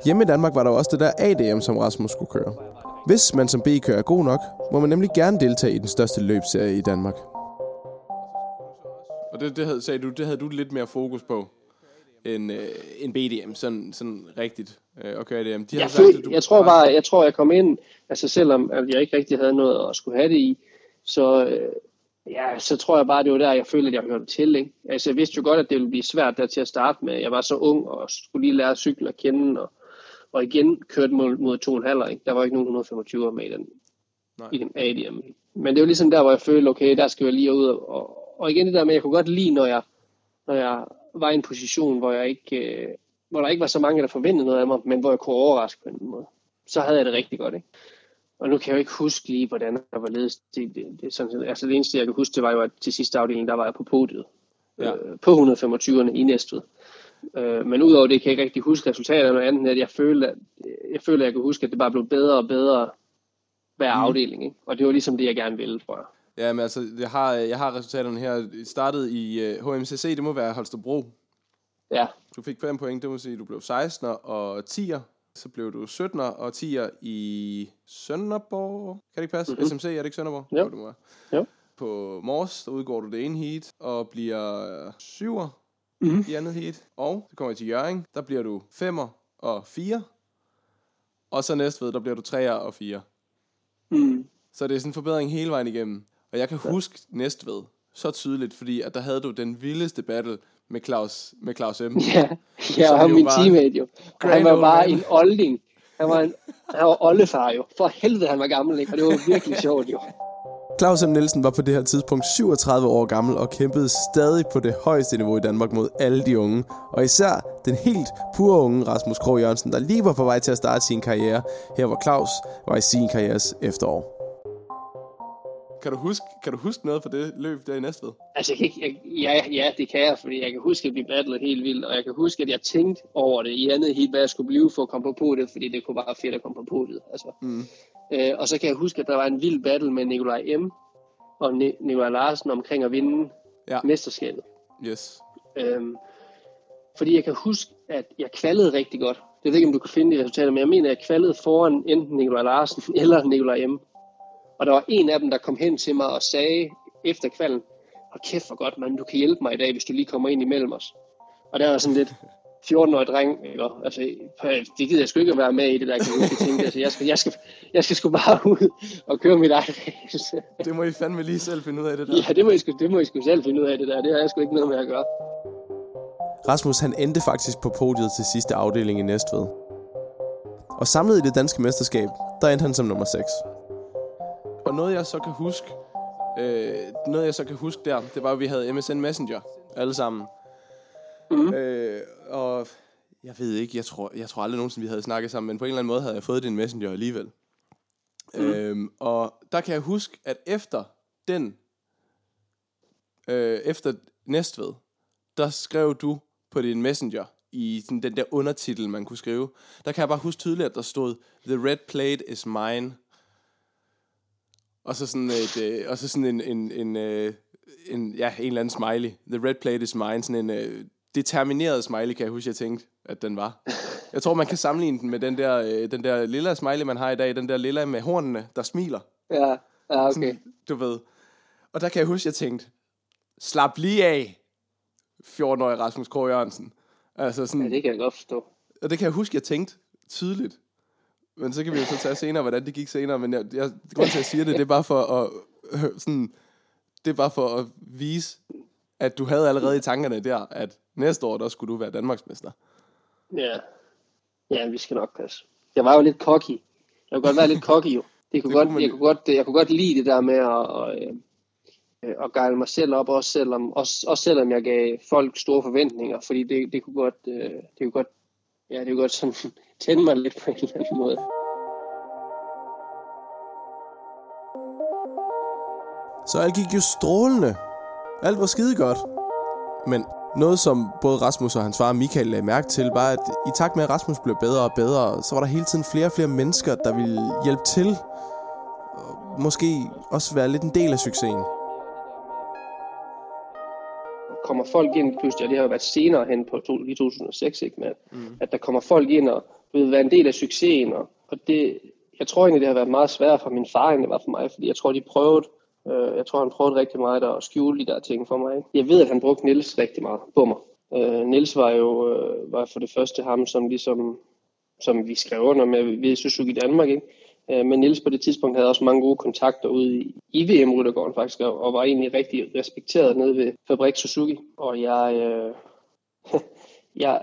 Hjemme i Danmark var der også det der ADM, som Rasmus skulle køre. Hvis man som B-kører er god nok, må man nemlig gerne deltage i den største løbserie i Danmark. Og det, det havde, sagde du, det havde du lidt mere fokus på end, øh, end BDM, sådan, sådan rigtigt øh, at køre ADM. De jeg, sagt, føl, du jeg tror bare, jeg tror jeg kom ind, altså selvom at jeg ikke rigtig havde noget at skulle have det i, så, øh, ja, så tror jeg bare, det var der, jeg følte, at jeg hørte til. Ikke? Altså jeg vidste jo godt, at det ville blive svært der til at starte med. Jeg var så ung og skulle lige lære at cykle at kende, og og igen kørte mod, mod to en halv, ikke? Der var ikke nogen 125 med i den, Nej. i den ADM. Men det var ligesom der, hvor jeg følte, okay, der skal jeg lige ud. Og, og igen det der med, jeg kunne godt lide, når jeg, når jeg var i en position, hvor jeg ikke, øh, hvor der ikke var så mange, der forventede noget af mig, men hvor jeg kunne overraske på en måde. Så havde jeg det rigtig godt, ikke? Og nu kan jeg jo ikke huske lige, hvordan der var ledet. Det, det, det, sådan, altså det eneste, jeg kan huske, det var jo, at til sidste afdeling, der var jeg på podiet. Ja. Øh, på 125'erne i Næstved. Øh, men udover det kan jeg ikke rigtig huske resultaterne, andet at jeg føler, at jeg, føler, at jeg kan huske, at det bare blev bedre og bedre hver mm. afdeling. Ikke? Og det var ligesom det, jeg gerne ville, tror jeg. Ja, men altså, jeg har, jeg har resultaterne her. Det startede i uh, øh, HMCC, det må være Holstebro. Ja. Du fik 5 point, det vil sige, at du blev 16 og 10'er. Så blev du 17 og 10'er i Sønderborg. Kan det ikke passe? Mm-hmm. SMC, er det ikke Sønderborg? Jo. det må. Jo. På Mors, der udgår du det ene heat og bliver 7'er Mhm. i andet heat. Og så kommer jeg til Jørgen, der bliver du 5'er og 4. Og så næstved, der bliver du 3'er og 4. Mm. Så det er sådan en forbedring hele vejen igennem. Og jeg kan huske Næstved så tydeligt, fordi at der havde du den vildeste battle med Claus, med Claus M. Ja, ja og han jo min var teammate jo. Og han var bare man. en olding. Han var, en, han var oldefar jo. For helvede, han var gammel, ikke? Og det var virkelig sjovt jo. Claus M. Nielsen var på det her tidspunkt 37 år gammel og kæmpede stadig på det højeste niveau i Danmark mod alle de unge. Og især den helt pure unge Rasmus Krog Jørgensen, der lige var på vej til at starte sin karriere, her hvor Claus var i sin karrieres efterår. Kan du huske, kan du huske noget fra det løb der i Næstved? Altså, jeg kan ikke, jeg, ja, ja, det kan jeg, fordi jeg kan huske, at vi battlede helt vildt, og jeg kan huske, at jeg tænkte over det i andet helt, hvad jeg skulle blive for at komme på podiet, fordi det kunne bare være fedt at komme på podiet. Altså. Mm. Øh, og så kan jeg huske, at der var en vild battle med Nikolaj M. og Ni- Nikolaj Larsen omkring at vinde Ja. mesterskabet. Yes. Øhm, fordi jeg kan huske, at jeg kvalede rigtig godt. Jeg ved ikke, om du kan finde de resultater, men jeg mener, at jeg kvalede foran enten Nikolaj Larsen eller Nikolaj M. Og der var en af dem, der kom hen til mig og sagde efter kvalden, hold kæft for godt, man, du kan hjælpe mig i dag, hvis du lige kommer ind imellem os. Og der var sådan lidt 14-årig dreng, ikke? Altså, det gider jeg sgu ikke at være med i det der, kan jeg tænkte, altså, jeg skal, jeg skal, jeg skal sgu bare ud og køre mit eget race. Det må I fandme lige selv finde ud af det der. Ja, det må, I sgu, det må I sgu selv finde ud af det der, det har jeg sgu ikke noget med at gøre. Rasmus han endte faktisk på podiet til sidste afdeling i Næstved. Og samlet i det danske mesterskab, der endte han som nummer 6. Og noget jeg så kan huske, øh, noget jeg så kan huske der, det var at vi havde MSN Messenger alle sammen. Mm. Øh, og jeg ved ikke, jeg tror, jeg tror aldrig nogensinde, vi havde snakket sammen, men på en eller anden måde havde jeg fået din Messenger alligevel. Mm. Øhm, og der kan jeg huske, at efter den, øh, efter Næstved, der skrev du på din messenger, i sådan den der undertitel, man kunne skrive, der kan jeg bare huske tydeligt, at der stod, The red plate is mine. Og så sådan, et, øh, og så sådan en, en, en, øh, en, ja, en eller anden smiley. The red plate is mine. Sådan en øh, determineret smiley, kan jeg huske, jeg tænkte, at den var. Jeg tror, man kan sammenligne den med den der, øh, den der lilla smiley, man har i dag. Den der lilla med hornene, der smiler. Ja, ja okay. Sådan, du ved. Og der kan jeg huske, jeg tænkte, slap lige af, 14-årig Rasmus K. Jørgensen. Altså sådan, Ja, det kan jeg godt forstå. og det kan jeg huske, jeg tænkte tydeligt. Men så kan vi jo så tage senere, hvordan det gik senere. Men jeg, jeg, grund til, at jeg siger det, det er bare for at, øh, sådan, det er bare for at vise, at du havde allerede i tankerne der, at næste år, der skulle du være Danmarksmester. Ja. Ja, vi skal nok passe. Jeg var jo lidt cocky. Jeg kunne godt være lidt cocky jo. Det kunne Det godt, kunne man jeg, kunne godt, jeg kunne godt lide det der med at, at, øh, at, at gejle mig selv op, også selvom, også, også selvom jeg gav folk store forventninger, fordi det, det kunne godt, øh, det kunne godt, ja, det er godt sådan tænde mig lidt på en eller anden måde. Så alt gik jo strålende. Alt var skide godt. Men noget, som både Rasmus og hans far Michael lagde mærke til, var, at i takt med, at Rasmus blev bedre og bedre, så var der hele tiden flere og flere mennesker, der ville hjælpe til. Og måske også være lidt en del af succesen kommer folk ind pludselig, og det har jo været senere hen på to, i 2006, ikke, med, mm. at der kommer folk ind og vil være en del af succesen, og, og det, jeg tror egentlig, det har været meget sværere for min far, end det var for mig, fordi jeg tror, de prøvede, øh, jeg tror, han prøvede rigtig meget at skjule de der ting for mig. Jeg ved, at han brugte Nils rigtig meget på mig. Øh, Nils var jo øh, var for det første ham, som ligesom, som vi skrev under med ved Suzuki Danmark, ikke? Øh, men Nils på det tidspunkt havde også mange gode kontakter ude i, VM Ryttergården faktisk, og var egentlig rigtig respekteret nede ved Fabrik Suzuki. Og jeg, øh, jeg,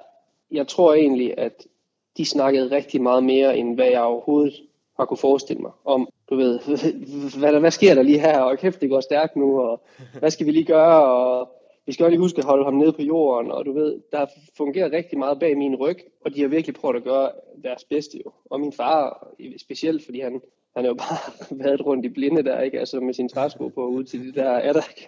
jeg tror egentlig, at de snakkede rigtig meget mere, end hvad jeg overhovedet har kunne forestille mig om, du ved, hvad, hvad sker der lige her, og kæft, det går stærkt nu, og hvad skal vi lige gøre, og vi skal også lige huske at holde ham nede på jorden, og du ved, der fungerer rigtig meget bag min ryg, og de har virkelig prøvet at gøre deres bedste jo. Og min far specielt, fordi han, han er jo bare været rundt i blinde der, ikke? Altså med sin træsko på ud til de der adak,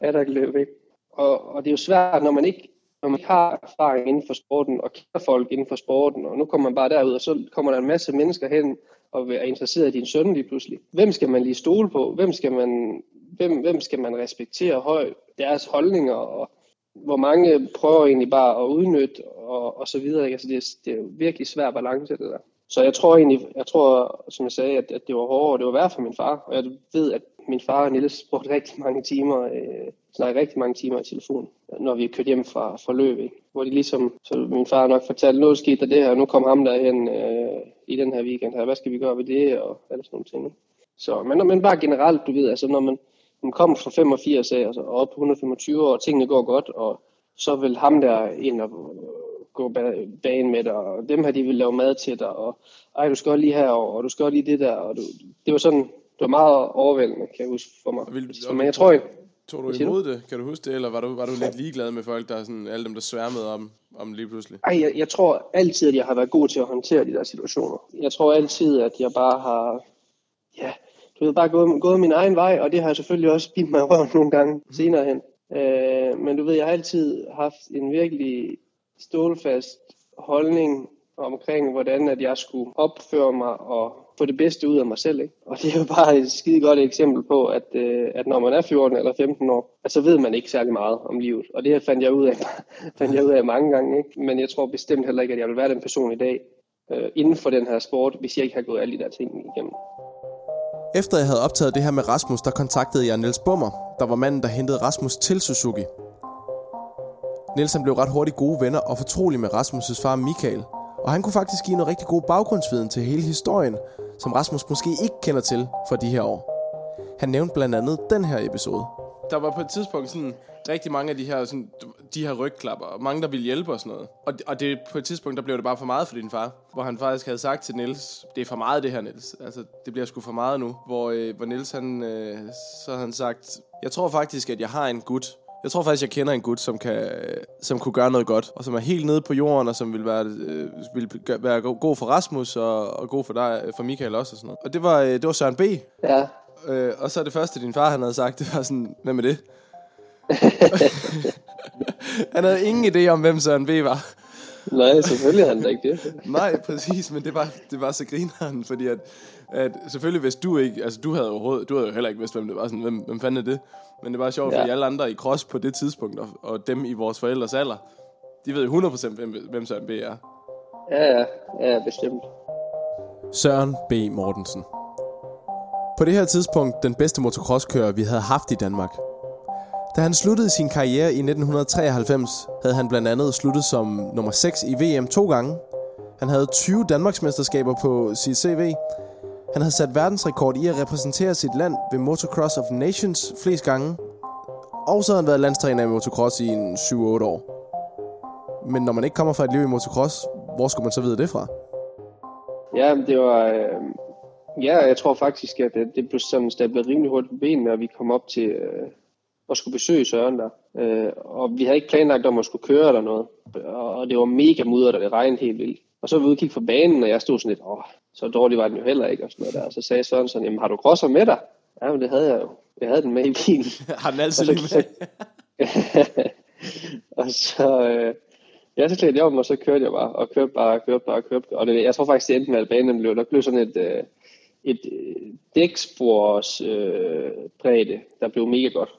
adak løb, ikke? Og, og det er jo svært, når man ikke når man har erfaring inden for sporten, og kender folk inden for sporten, og nu kommer man bare derud, og så kommer der en masse mennesker hen, og er interesseret i din søn lige pludselig. Hvem skal man lige stole på? Hvem skal man, hvem, hvem skal man respektere højt? Deres holdninger, og hvor mange prøver egentlig bare at udnytte og, og så videre. Ikke? Altså det, det er jo virkelig svært balance, det der. Så jeg tror egentlig, jeg tror, som jeg sagde, at, at det var hårdere, og det var værd for min far. Og jeg ved, at min far og Niels brugte rigtig mange timer, øh, snakkede rigtig mange timer i telefon, når vi kørte hjem fra, fra løb. Ikke? Hvor de ligesom, så min far nok fortalte, nu skete der det her, nu kom ham derhen øh, i den her weekend her, hvad skal vi gøre ved det, og alle sådan nogle ting. Ikke? Så, men, men bare generelt, du ved, altså når man, man kommer fra 85 af, altså op på 125 år, og tingene går godt, og så vil ham der ind og gå banen med dig, og dem her, de vil lave mad til dig, og ej, du skal lige herover, og du skal lige det der, og du, det var sådan, det var meget overvældende, kan jeg huske for mig. Vil, så, men jeg tror ikke... Tog du imod det? Kan du huske det, eller var du, var du lidt ligeglad med folk, der er sådan, alle dem, der sværmede om, om lige pludselig? Ej, jeg, jeg tror altid, at jeg har været god til at håndtere de der situationer. Jeg tror altid, at jeg bare har, ja, du ved, bare gået, gået min egen vej, og det har jeg selvfølgelig også bidt mig røven nogle gange senere hen. Øh, men du ved, jeg har altid haft en virkelig stålfast holdning omkring, hvordan at jeg skulle opføre mig og få det bedste ud af mig selv. Ikke? Og det er jo bare et skide godt eksempel på, at, øh, at når man er 14 eller 15 år, så ved man ikke særlig meget om livet. Og det fandt jeg ud af, fandt jeg ud af mange gange. Ikke? Men jeg tror bestemt heller ikke, at jeg vil være den person i dag øh, inden for den her sport, hvis jeg ikke har gået alle de der ting igennem. Efter jeg havde optaget det her med Rasmus, der kontaktede jeg Niels Bummer, der var manden, der hentede Rasmus til Suzuki. Niels blev ret hurtigt gode venner og fortrolig med Rasmus' far Michael, og han kunne faktisk give noget rigtig god baggrundsviden til hele historien, som Rasmus måske ikke kender til for de her år. Han nævnte blandt andet den her episode. Der var på et tidspunkt sådan rigtig mange af de her, sådan, de her rygklapper, og mange, der ville hjælpe og sådan noget. Og, og det, på et tidspunkt, der blev det bare for meget for din far, hvor han faktisk havde sagt til Nils det er for meget det her, Nils Altså, det bliver sgu for meget nu. Hvor, øh, hvor Nils han, øh, så havde han sagt, jeg tror faktisk, at jeg har en gut, jeg tror faktisk, jeg kender en gut, som, kan, som kunne gøre noget godt, og som er helt nede på jorden, og som vil være, øh, vil være god for Rasmus, og, og god for dig, for Michael også, og sådan noget. Og det var, øh, det var Søren B. Ja. Øh, og så det første, din far han havde sagt, det var sådan, hvad med det? han havde ingen idé om, hvem Søren B. var. Nej, selvfølgelig havde han da ikke det. Nej, præcis, men det var, det var så grineren, fordi at, at selvfølgelig hvis du ikke, altså du havde overhovedet, du havde jo heller ikke vidst, hvem det var, sådan, hvem, hvem fanden er det? Men det var sjovt, ja. fordi alle andre i cross på det tidspunkt, og, og dem i vores forældres alder, de ved 100% hvem, hvem Søren B. er. Ja, ja, ja, bestemt. Søren B. Mortensen. På det her tidspunkt den bedste motocrosskører, vi havde haft i Danmark. Da han sluttede sin karriere i 1993, havde han blandt andet sluttet som nummer 6 i VM to gange. Han havde 20 Danmarksmesterskaber på sit CV. Han havde sat verdensrekord i at repræsentere sit land ved Motocross of Nations flest gange. Og så havde han været landstræner i motocross i en 7-8 år. Men når man ikke kommer fra et liv i motocross, hvor skulle man så vide det fra? Ja, det var... Øh, ja, jeg tror faktisk, at det, det blev sådan stablet rimelig hurtigt på benene, og vi kom op til, øh, og skulle besøge Søren der. Øh, og vi havde ikke planlagt om at skulle køre eller noget. Og det var mega mudret, og det regnede helt vildt. Og så var vi ude og kigge for banen, og jeg stod sådan lidt, åh, så dårligt var den jo heller ikke. Og, sådan noget der. og så sagde Søren sådan, jamen har du crosser med dig? Ja, men det havde jeg jo. Jeg havde den med i bilen. har den altid lige med? og så, øh, ja, så klædte jeg om, og så kørte jeg bare, og kørte bare, kørte bare, kørte. Og det, jeg tror faktisk, det endte med, at banen blev, der blev sådan et, øh, et øh, dækspors øh, bredde, der blev mega godt.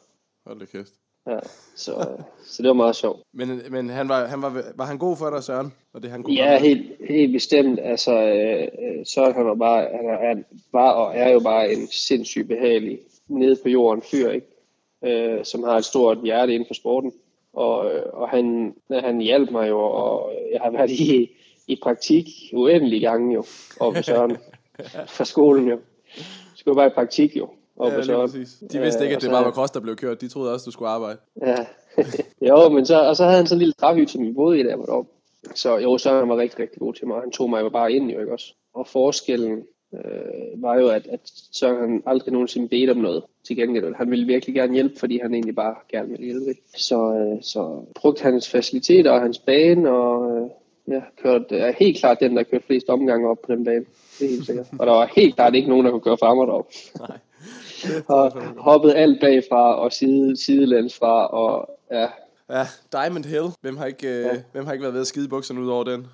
Hold da kæft. Ja, så, så det var meget sjovt. Men, men han var, han var, var han god for dig, Søren? Og det, han kunne ja, helt, helt bestemt. Altså, øh, Søren han var, bare, han, er, han var og er jo bare en sindssygt behagelig nede på jorden fyr, ikke? Øh, som har et stort hjerte inden for sporten. Og, øh, og han, han hjalp mig jo, og jeg har været i, i praktik uendelig gange jo, på Søren fra skolen jo. Så skulle bare i praktik jo ja, på Søren. De vidste ikke, at det bare var cross, der blev kørt. De troede også, du skulle arbejde. Ja, jo, men så, og så havde han sådan en lille træhyt, som vi boede i der, hvor Så jo, Søren var rigtig, rigtig god til mig. Han tog mig bare ind, jo ikke også. Og forskellen øh, var jo, at, at Søren han aldrig nogensinde bedte om noget til gengæld. Han ville virkelig gerne hjælpe, fordi han egentlig bare gerne ville hjælpe. Så, øh, så brugte hans faciliteter og hans bane, og øh, ja, kørte, er helt klart den, der kørte flest omgange op på den bane. Det er helt sikkert. Og der var helt klart ikke nogen, der kunne køre frem og derop. Nej og hoppet alt bagfra og side, sidelæns fra, og ja. Ja, Diamond Hill. Hvem har ikke, øh, ja. hvem har ikke været ved at skide bukserne ud over den?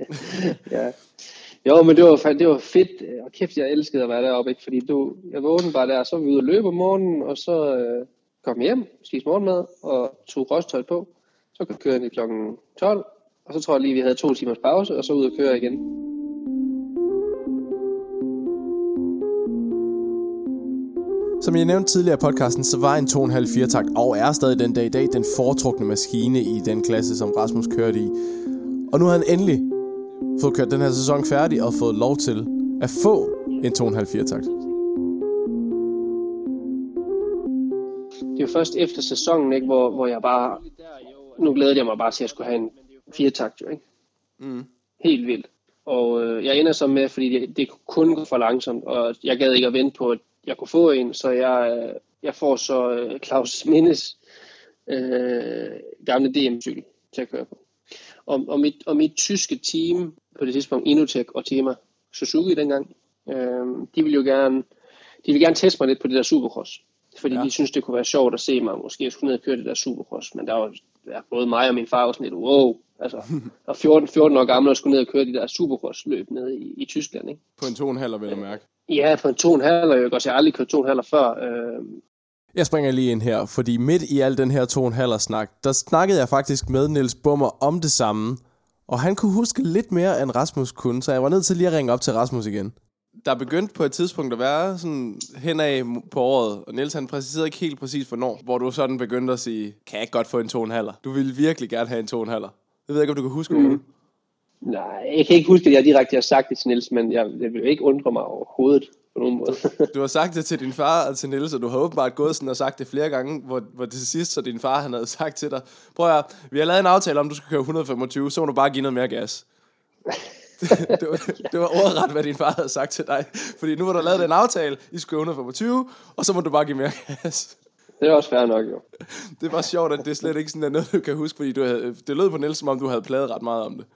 ja. Jo, men det var, det var fedt. Og kæft, jeg elskede at være deroppe, ikke? Fordi du, jeg vågnede bare der, så var vi ude og løbe om morgenen, og så, øh, kom hjem, spise morgenmad og tog rostøj på. Så kunne køre kl. 12, og så tror jeg lige, vi havde to timers pause, og så ud og køre igen. Som jeg nævnte tidligere i podcasten, så var en 2,5 takt og er stadig den dag i dag den foretrukne maskine i den klasse, som Rasmus kørte i. Og nu har han endelig fået kørt den her sæson færdig og fået lov til at få en 2,5 takt. Det er jo først efter sæsonen, ikke, hvor, hvor jeg bare... Nu glæder jeg mig bare til, at jeg skulle have en fire takt, jo, ikke? Mm. Helt vildt. Og øh, jeg ender så med, fordi det, det kunne gå for langsomt, og jeg gad ikke at vente på, at jeg kunne få en, så jeg, jeg får så øh, Claus Mindes øh, gamle DM-cykel til at køre på. Og, og, mit, og mit tyske team på det tidspunkt, Inotech og Tema Suzuki dengang, øh, de ville jo gerne, de ville gerne teste mig lidt på det der Supercross. Fordi ja. de synes det kunne være sjovt at se mig, måske jeg skulle ned og køre det der Supercross. Men der var ja, både mig og min far var sådan lidt, wow, altså, og 14, 14 år gammel og skulle ned og køre de der Supercross-løb nede i, i Tyskland. Ikke? På en 2,5 vil jeg mærke. Ja, på en 2,5, og jeg har aldrig kørt 2,5 før. Øh. Jeg springer lige ind her, fordi midt i al den her 2,5 snak, der snakkede jeg faktisk med Niels Bummer om det samme. Og han kunne huske lidt mere, end Rasmus kunne, så jeg var nødt til lige at ringe op til Rasmus igen. Der begyndte på et tidspunkt at være sådan henad på året, og Niels han præciserede ikke helt præcis hvornår, hvor du sådan begyndte at sige, kan jeg ikke godt få en 2,5? Du ville virkelig gerne have en 2,5. Jeg ved ikke, om du kan huske mm. Nej, jeg kan ikke huske, at jeg direkte har sagt det til Niels, men jeg, jeg vil ikke undre mig overhovedet på nogen måde. du har sagt det til din far og til Niels, og du har åbenbart gået sådan og sagt det flere gange, hvor, hvor det til sidst, så din far han havde sagt til dig, prøv at vi har lavet en aftale om, du skal køre 125, så må du bare give noget mere gas. Det, var, det var ordret, hvad din far havde sagt til dig. Fordi nu har du lavet en aftale, I skal køre 125, og så må du bare give mere gas. Det er også fair nok, jo. det var sjovt, at det slet ikke sådan er noget, du kan huske, fordi du havde, det lød på Niels, som om du havde pladet ret meget om det.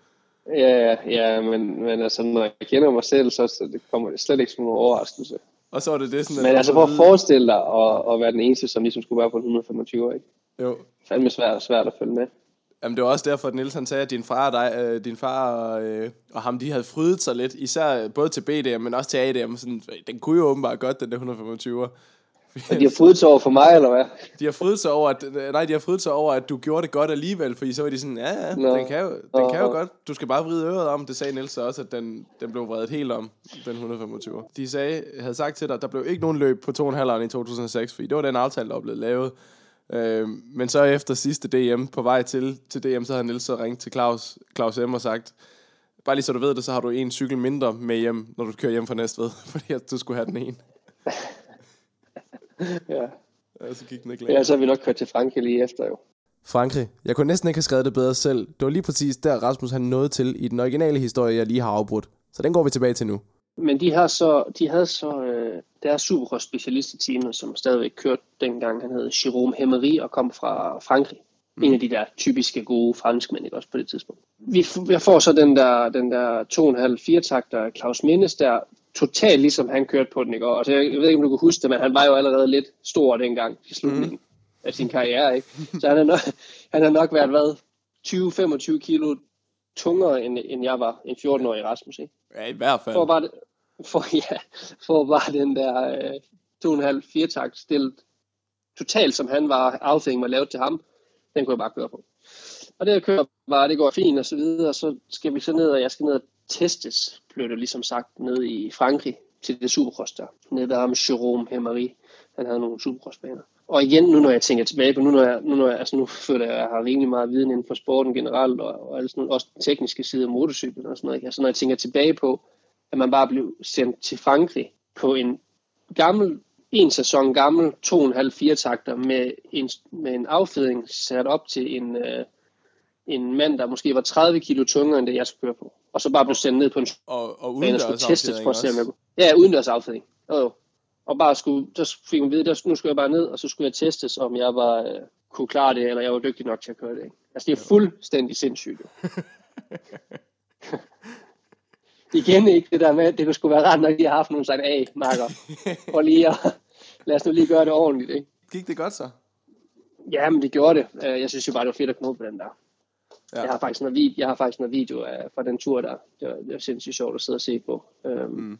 Ja, ja, men, men altså, når jeg kender mig selv, så, så det kommer det slet ikke som en overraskelse. Og så var det det sådan... Men altså, for at forestille dig at, at være den eneste, som ligesom skulle være på 125, ikke? Jo. Fandme svært, svært at følge med. Jamen, det var også derfor, at Niels han sagde, at din far og, dig, øh, din far og, øh, og ham, de havde frydet sig lidt, især både til BDM, men også til ADM. Sådan, den kunne jo åbenbart godt, den der 125'er. Og de har frydet sig over for mig, eller hvad? De har frydet sig over, at, nej, de har frydet sig over, at du gjorde det godt alligevel, fordi så var de sådan, ja, ja, no. den kan jo, den kan jo godt. Du skal bare vride øret om, det sagde Niels også, at den, den blev vredet helt om, den 125. De sagde, havde sagt til dig, der blev ikke nogen løb på 2,5 i 2006, fordi det var den aftale, der blev lavet. Øh, men så efter sidste DM, på vej til, til DM, så havde Niels så ringt til Claus, Claus M. og sagt, bare lige så du ved det, så har du en cykel mindre med hjem, når du kører hjem fra Næstved, fordi at du skulle have den ene ja. ja. så gik den ikke længere. Ja, så har vi nok kørt til Frankrig lige efter jo. Frankrig. Jeg kunne næsten ikke have skrevet det bedre selv. Det var lige præcis der, Rasmus han nåede til i den originale historie, jeg lige har afbrudt. Så den går vi tilbage til nu. Men de, har så, de havde så øh, deres supercross specialist i teamet, som stadigvæk kørte dengang. Han hed Jérôme Hemery og kom fra Frankrig. Mm. En af de der typiske gode franskmænd, ikke også på det tidspunkt. Vi, jeg får så den der, den der 2,5-4 takter Claus Mindes der, totalt ligesom han kørte på den i går. Altså, jeg ved ikke, om du kan huske det, men han var jo allerede lidt stor dengang i slutningen mm. af sin karriere. Ikke? Så han har nok, han har nok været, hvad, 20-25 kilo tungere, end, end jeg var, en 14-årig Rasmus. Ikke? Ja, i hvert fald. For bare, for, ja, for bare den der øh, 2,5-4 takt stillet totalt, som han var, affingen var lavet til ham, den kunne jeg bare køre på. Og det jeg kører bare, det går fint og så videre, og så skal vi så ned, og jeg skal ned og testes, blev det ligesom sagt, ned i Frankrig til det supercross der. Nede ved ham Jerome Hemery. Han havde nogle supercrossbaner. Og igen, nu når jeg tænker tilbage på, nu når jeg, nu, når jeg, altså nu føler jeg, at jeg har rimelig meget viden inden for sporten generelt, og, og altså, også den tekniske side af motorcyklen og sådan noget. Altså når jeg tænker tilbage på, at man bare blev sendt til Frankrig på en gammel, en sæson gammel, 2,5-4 takter med en, med en affedring sat op til en, øh, en mand, der måske var 30 kilo tungere end det, jeg skulle køre på og så bare blev sendt ned på en og, og uden skulle testes for at se, om jeg kunne. Ja, udendørs affjedring. Jo, jo. Og bare skulle, så fik man vide, at nu skulle jeg bare ned, og så skulle jeg testes, om jeg var, øh, kunne klare det, eller jeg var dygtig nok til at køre det. Ikke? Altså, det er fuldstændig sindssygt. Igen ikke det der med, det skulle være ret nok, at jeg har haft nogle sagt, af, marker. Og lige at, lad os nu lige gøre det ordentligt. Ikke? Gik det godt så? Ja, men det gjorde det. Øh, jeg synes jo bare, det var fedt at komme på den der. Ja. Jeg, har faktisk noget video, jeg har faktisk noget video af, fra den tur der. Det var, det var sindssygt sjovt at sidde og se på. Øhm, mm.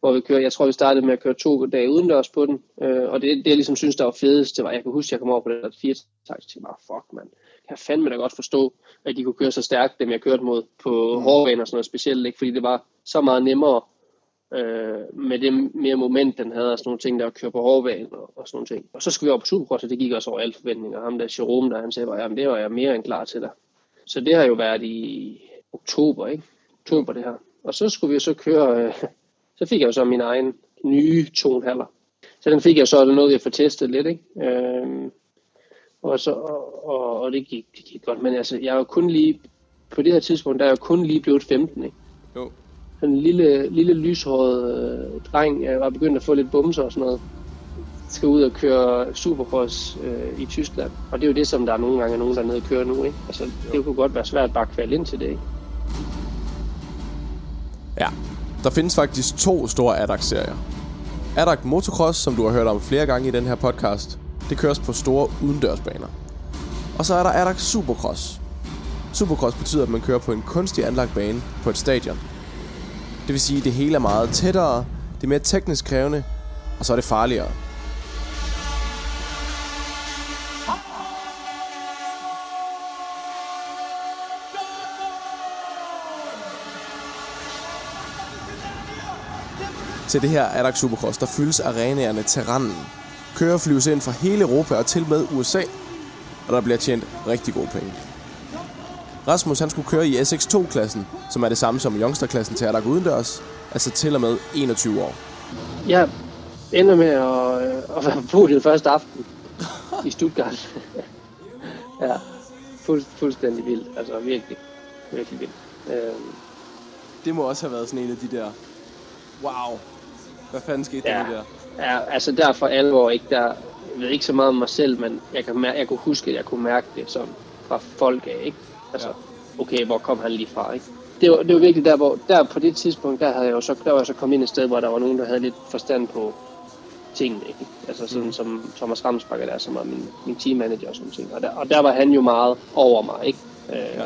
hvor vi kører, jeg tror vi startede med at køre to dage udendørs på den, øh, og det, det jeg ligesom synes der var fedest, det var, jeg kan huske, at jeg kom over på det der fire takt, til bare, fuck man, kan fandme da godt forstå, at de kunne køre så stærkt, dem jeg kørte mod på mm. hårdbaner og sådan noget specielt, ikke? fordi det var så meget nemmere øh, med det mere moment, den havde, og sådan nogle ting, der køre på hårdbanen og, og sådan nogle ting. Og så skulle vi over på Supercross, og det gik også over alle forventninger. Ham der Jerome, der han sagde, at det var jeg mere end klar til dig. Så det har jo været i oktober, ikke? Oktober det her. Og så skulle vi så køre, øh, så fik jeg jo så min egen nye tonhaller. Så den fik jeg så, det noget, jeg får testet lidt, ikke? Øh, og, så, og, og, og det, gik, det gik godt, men altså, jeg er jo kun lige, på det her tidspunkt, der er jeg jo kun lige blevet 15, ikke? Jo. en lille, lille lyshåret øh, dreng jeg var begyndt at få lidt bumser og sådan noget. Skal ud og køre Supercross øh, i Tyskland. Og det er jo det, som der er nogle gange nogen, der er nede og kører nu, ikke? Altså, det kunne godt være svært bare at kvalde ind til det, ikke? Ja, der findes faktisk to store ADAC-serier. ADAC Motocross, som du har hørt om flere gange i den her podcast, det køres på store udendørsbaner. Og så er der Adax Supercross. Supercross betyder, at man kører på en kunstig anlagt bane på et stadion. Det vil sige, at det hele er meget tættere, det er mere teknisk krævende, og så er det farligere. Til det her Adax Supercross, der fyldes arenaerne til randen. Kører flyves ind fra hele Europa og til med USA, og der bliver tjent rigtig gode penge. Rasmus han skulle køre i SX2-klassen, som er det samme som Youngster-klassen til ADAC udendørs, altså til og med 21 år. Jeg ender med at, øh, at være på det første aften i Stuttgart. ja, fuld, fuldstændig vildt. Altså virkelig, virkelig vildt. Øhm. Det må også have været sådan en af de der, wow, hvad fanden skete ja. der? Ja, altså der for alvor ikke der, jeg ved ikke så meget om mig selv, men jeg, kan mærke, jeg kunne huske, at jeg kunne mærke det som fra folk af, ikke? Altså, ja. okay, hvor kom han lige fra, ikke? Det var, det var virkelig der, hvor, der på det tidspunkt, der havde jeg jo så, der var jeg så kommet ind et sted, hvor der var nogen, der havde lidt forstand på tingene, ikke? Altså sådan mm. som Thomas Ramsbakker der, som var min, min teammanager og sådan ting. Og der, og der var han jo meget over mig, ikke? Øh, ja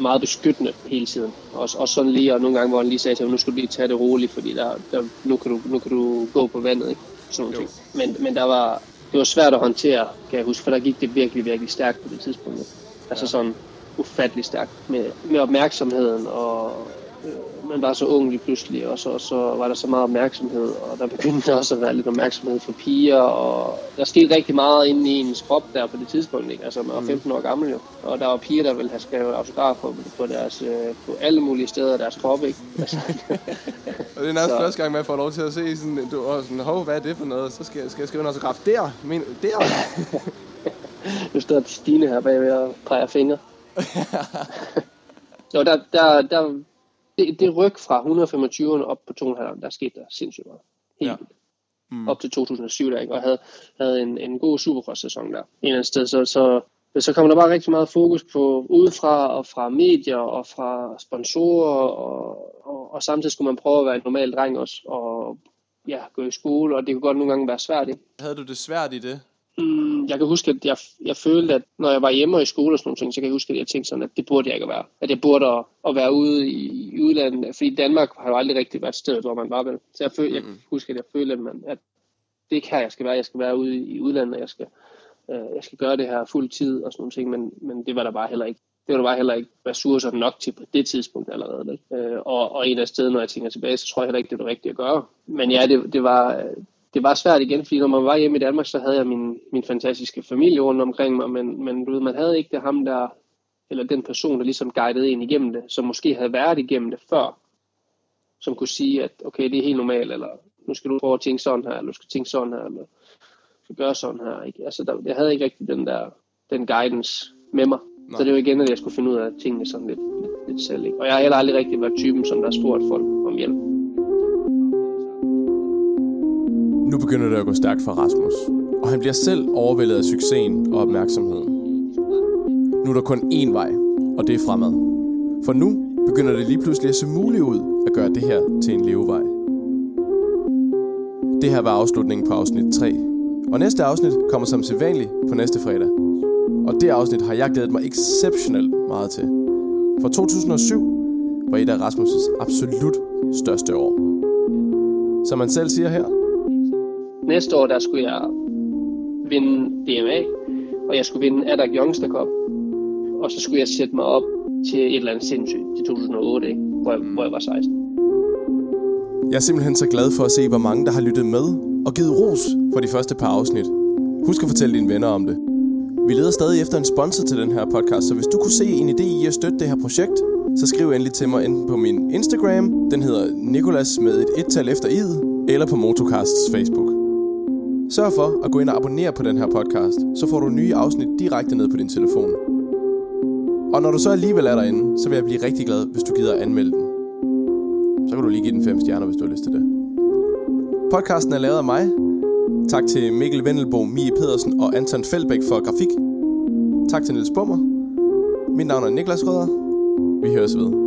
meget beskyttende hele tiden. Og, og sådan lige, og nogle gange, hvor han lige sagde til mig, nu skal du lige tage det roligt, fordi der, der, nu, kan du, nu kan du gå på vandet, ikke? Sådan ting. Men, men der var, det var svært at håndtere, kan jeg huske, for der gik det virkelig, virkelig stærkt på det tidspunkt. Altså sådan ufattelig stærkt med, med opmærksomheden og øh, man var så ung lige pludselig, og så, så var der så meget opmærksomhed, og der begyndte også at være lidt opmærksomhed for piger, og der skete rigtig meget inde i ens krop der på det tidspunkt, ikke? altså man var 15 mm. år gammel jo, og der var piger, der ville have skrevet autograf på, på, deres, øh, på alle mulige steder af deres krop, ikke? Altså, og det er næsten første gang, man får lov til at se sådan, du er sådan, hov, hvad er det for noget? Så skal, skal jeg skrive en autograf der, men der. nu står Stine her bagved og peger fingre. Så der, der, der, det, det ryg fra 125'erne op på 2,5, der skete der sindssygt meget. Helt ja. Mm. Op til 2007 der, ikke? og havde, havde en, en god Supercross-sæson der. En eller anden sted, så, så, så kom der bare rigtig meget fokus på udefra og fra medier og fra sponsorer, og, og, og samtidig skulle man prøve at være en normal dreng også, og ja, gå i skole, og det kunne godt nogle gange være svært. Ikke? Havde du det svært i det? Mm, jeg kan huske, at jeg, jeg følte, at når jeg var hjemme og i skole og sådan noget, så kan jeg huske, at jeg tænkte sådan, at det burde jeg ikke være. At jeg burde at, at være ude i, i udlandet, fordi Danmark har jo aldrig rigtig været sted, hvor man var vel. Så jeg, følte, mm. jeg kan huske, at jeg følte, at, man, at det ikke her, jeg skal være. Jeg skal være ude i udlandet, jeg skal, øh, jeg skal gøre det her fuld tid og sådan nogle ting, men, men det var der bare heller ikke. Det var der bare heller ikke ressourcer nok til på det tidspunkt allerede. Øh, og, og en af stederne, når jeg tænker tilbage, så tror jeg heller ikke, det var rigtigt at gøre. Men ja, det, det var det var svært igen, fordi når man var hjemme i Danmark, så havde jeg min, min fantastiske familie rundt omkring mig, men, men du ved, man havde ikke det ham der, eller den person, der ligesom guidede en igennem det, som måske havde været igennem det før, som kunne sige, at okay, det er helt normalt, eller nu skal du prøve at tænke sådan her, eller du skal tænke sådan her, eller du skal gøre sådan her. Ikke? Altså, der, jeg havde ikke rigtig den der, den guidance med mig. Nej. Så det var igen, at jeg skulle finde ud af tingene sådan lidt, lidt, lidt selv. Ikke? Og jeg har heller aldrig rigtig været typen, som der har spurgt folk om hjælp. Nu begynder det at gå stærkt for Rasmus, og han bliver selv overvældet af succesen og opmærksomheden. Nu er der kun én vej, og det er fremad. For nu begynder det lige pludselig at se muligt ud at gøre det her til en levevej. Det her var afslutningen på afsnit 3, og næste afsnit kommer som sædvanligt på næste fredag. Og det afsnit har jeg glædet mig exceptionelt meget til. For 2007 var et af Rasmus' absolut største år. som man selv siger her. Næste år, der skulle jeg vinde DMA, og jeg skulle vinde Adak Youngster Cup. Og så skulle jeg sætte mig op til et eller andet sindssygt til 2008, ikke? Hvor, jeg, hvor jeg var 16. Jeg er simpelthen så glad for at se, hvor mange der har lyttet med og givet ros for de første par afsnit. Husk at fortælle dine venner om det. Vi leder stadig efter en sponsor til den her podcast, så hvis du kunne se en idé i at støtte det her projekt, så skriv endelig til mig enten på min Instagram, den hedder Nikolas med et et-tal efter id, eller på Motocasts Facebook. Sørg for at gå ind og abonnere på den her podcast, så får du nye afsnit direkte ned på din telefon. Og når du så alligevel er derinde, så vil jeg blive rigtig glad, hvis du gider at anmelde den. Så kan du lige give den fem stjerner, hvis du har lyst til det. Podcasten er lavet af mig. Tak til Mikkel Vendelbo, Mie Pedersen og Anton Feldbæk for grafik. Tak til Niels Bummer. Mit navn er Niklas Rødder. Vi høres ved.